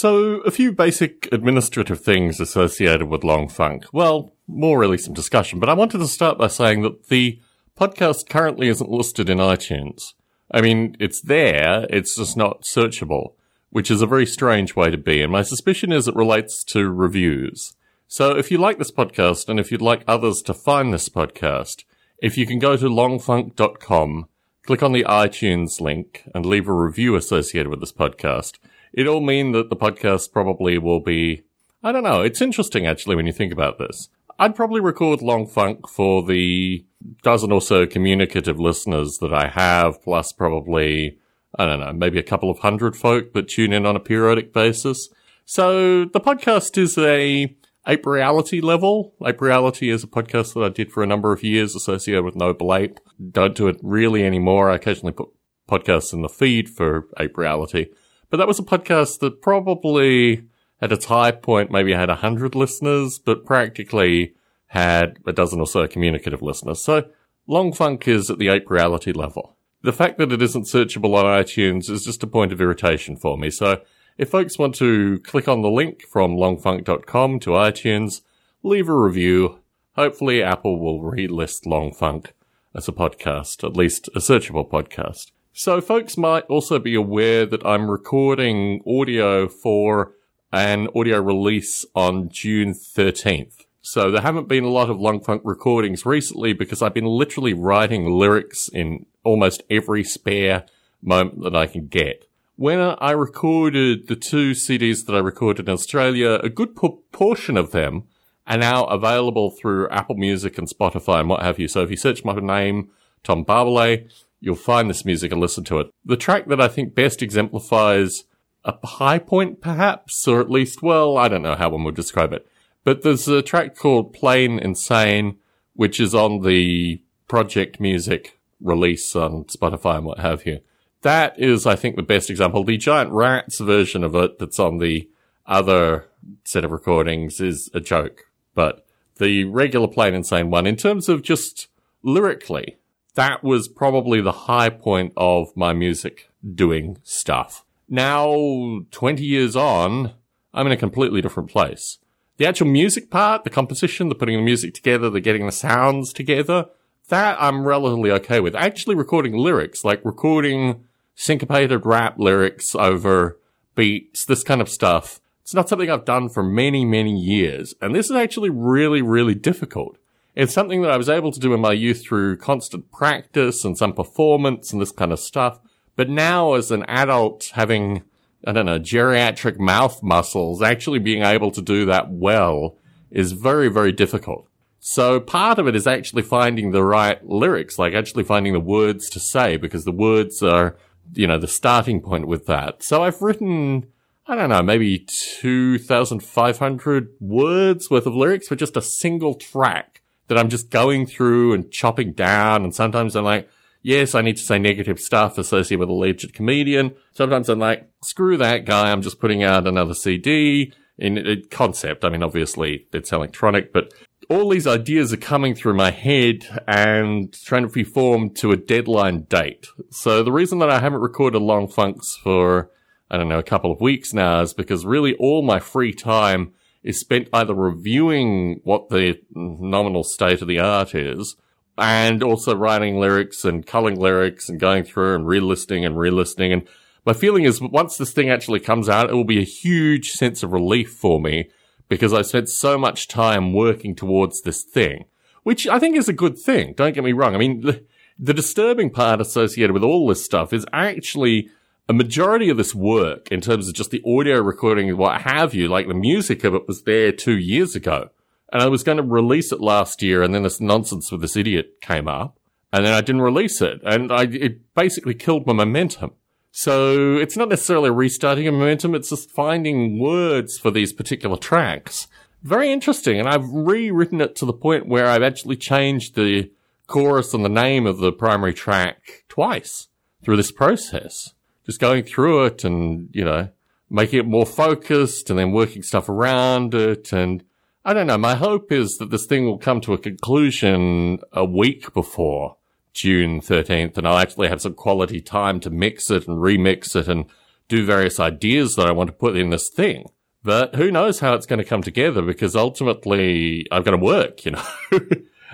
So, a few basic administrative things associated with Long Funk. Well, more really some discussion, but I wanted to start by saying that the podcast currently isn't listed in iTunes. I mean, it's there, it's just not searchable, which is a very strange way to be, and my suspicion is it relates to reviews. So, if you like this podcast and if you'd like others to find this podcast, if you can go to longfunk.com, click on the iTunes link, and leave a review associated with this podcast, it'll mean that the podcast probably will be, I don't know, it's interesting actually when you think about this. I'd probably record Long Funk for the dozen or so communicative listeners that I have, plus probably, I don't know, maybe a couple of hundred folk that tune in on a periodic basis. So the podcast is a Ape Reality level. Ape Reality is a podcast that I did for a number of years associated with Noble Ape. Don't do it really anymore. I occasionally put podcasts in the feed for Ape Reality. But that was a podcast that probably at its high point maybe had a hundred listeners, but practically had a dozen or so communicative listeners. So Long Funk is at the ape reality level. The fact that it isn't searchable on iTunes is just a point of irritation for me. So if folks want to click on the link from longfunk.com to iTunes, leave a review. Hopefully Apple will relist Long Funk as a podcast, at least a searchable podcast. So folks might also be aware that I'm recording audio for an audio release on June 13th. So there haven't been a lot of Long Funk recordings recently because I've been literally writing lyrics in almost every spare moment that I can get. When I recorded the two CDs that I recorded in Australia, a good proportion of them are now available through Apple Music and Spotify and what have you. So if you search my name, Tom Barbalet, you'll find this music and listen to it. The track that I think best exemplifies a high point, perhaps, or at least, well, I don't know how one would describe it. But there's a track called Plain Insane, which is on the Project Music release on Spotify and what have you. That is, I think, the best example. The Giant Rats version of it that's on the other set of recordings is a joke. But the regular Plain Insane one, in terms of just lyrically, that was probably the high point of my music doing stuff. Now, 20 years on, I'm in a completely different place. The actual music part, the composition, the putting the music together, the getting the sounds together, that I'm relatively okay with. Actually recording lyrics, like recording syncopated rap lyrics over beats, this kind of stuff. It's not something I've done for many, many years. And this is actually really, really difficult. It's something that I was able to do in my youth through constant practice and some performance and this kind of stuff. But now as an adult having, I don't know, geriatric mouth muscles, actually being able to do that well is very, very difficult. So part of it is actually finding the right lyrics, like actually finding the words to say, because the words are, you know, the starting point with that. So I've written, I don't know, maybe 2,500 words worth of lyrics for just a single track that I'm just going through and chopping down. And sometimes I'm like, yes, I need to say negative stuff associated with a legit comedian. Sometimes I'm like, screw that guy. I'm just putting out another CD in a concept. I mean, obviously it's electronic, but all these ideas are coming through my head and trying to be formed to a deadline date. So the reason that I haven't recorded long funks for, I don't know, a couple of weeks now is because really all my free time is spent either reviewing what the nominal state of the art is and also writing lyrics and culling lyrics and going through and relisting and relisting. And my feeling is once this thing actually comes out, it will be a huge sense of relief for me because I spent so much time working towards this thing, which I think is a good thing. Don't get me wrong. I mean, the, the disturbing part associated with all this stuff is actually a majority of this work in terms of just the audio recording and what have you, like the music of it was there two years ago. And I was going to release it last year and then this nonsense with this idiot came up and then I didn't release it and I, it basically killed my momentum. So it's not necessarily restarting a momentum. It's just finding words for these particular tracks. Very interesting. And I've rewritten it to the point where I've actually changed the chorus and the name of the primary track twice through this process just going through it and, you know, making it more focused and then working stuff around it. And I don't know. My hope is that this thing will come to a conclusion a week before June 13th and I'll actually have some quality time to mix it and remix it and do various ideas that I want to put in this thing. But who knows how it's going to come together because ultimately I've got to work, you know.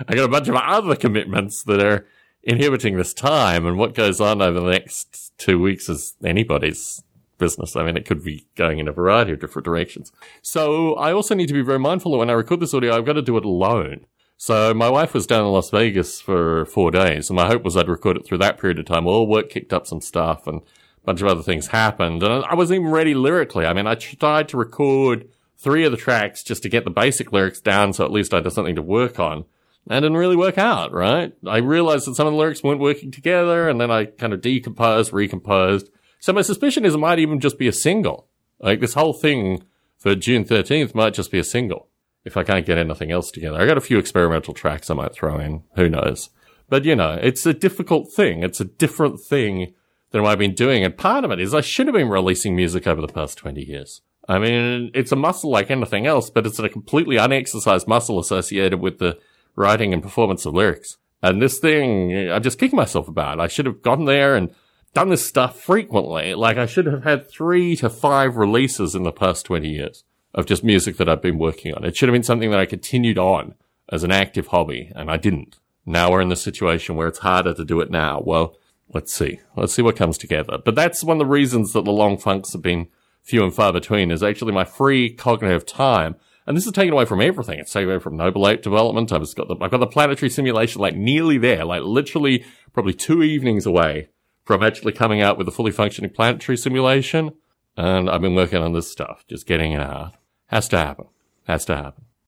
I got a bunch of other commitments that are inhibiting this time and what goes on over the next two weeks is anybody's business. I mean, it could be going in a variety of different directions. So I also need to be very mindful that when I record this audio, I've got to do it alone. So my wife was down in Las Vegas for four days and my hope was I'd record it through that period of time. All work kicked up some stuff and a bunch of other things happened and I wasn't even ready lyrically. I mean, I tried to record three of the tracks just to get the basic lyrics down so at least I had something to work on. That didn't really work out, right? I realized that some of the lyrics weren't working together and then I kind of decomposed, recomposed. So my suspicion is it might even just be a single. Like this whole thing for June 13th might just be a single. If I can't get anything else together. I got a few experimental tracks I might throw in. Who knows? But you know, it's a difficult thing. It's a different thing than what I've been doing. And part of it is I should have been releasing music over the past 20 years. I mean, it's a muscle like anything else, but it's a completely unexercised muscle associated with the writing and performance of lyrics. And this thing, I'm just kicking myself about. I should have gone there and done this stuff frequently. Like I should have had three to five releases in the past 20 years of just music that I've been working on. It should have been something that I continued on as an active hobby and I didn't. Now we're in the situation where it's harder to do it now. Well, let's see. Let's see what comes together. But that's one of the reasons that the long funks have been few and far between is actually my free cognitive time. And this is taken away from everything. It's taken away from Noble Ape development. I've got the, I've got the planetary simulation like nearly there, like literally probably two evenings away from actually coming out with a fully functioning planetary simulation. And I've been working on this stuff, just getting it out. Has to happen. Has to happen.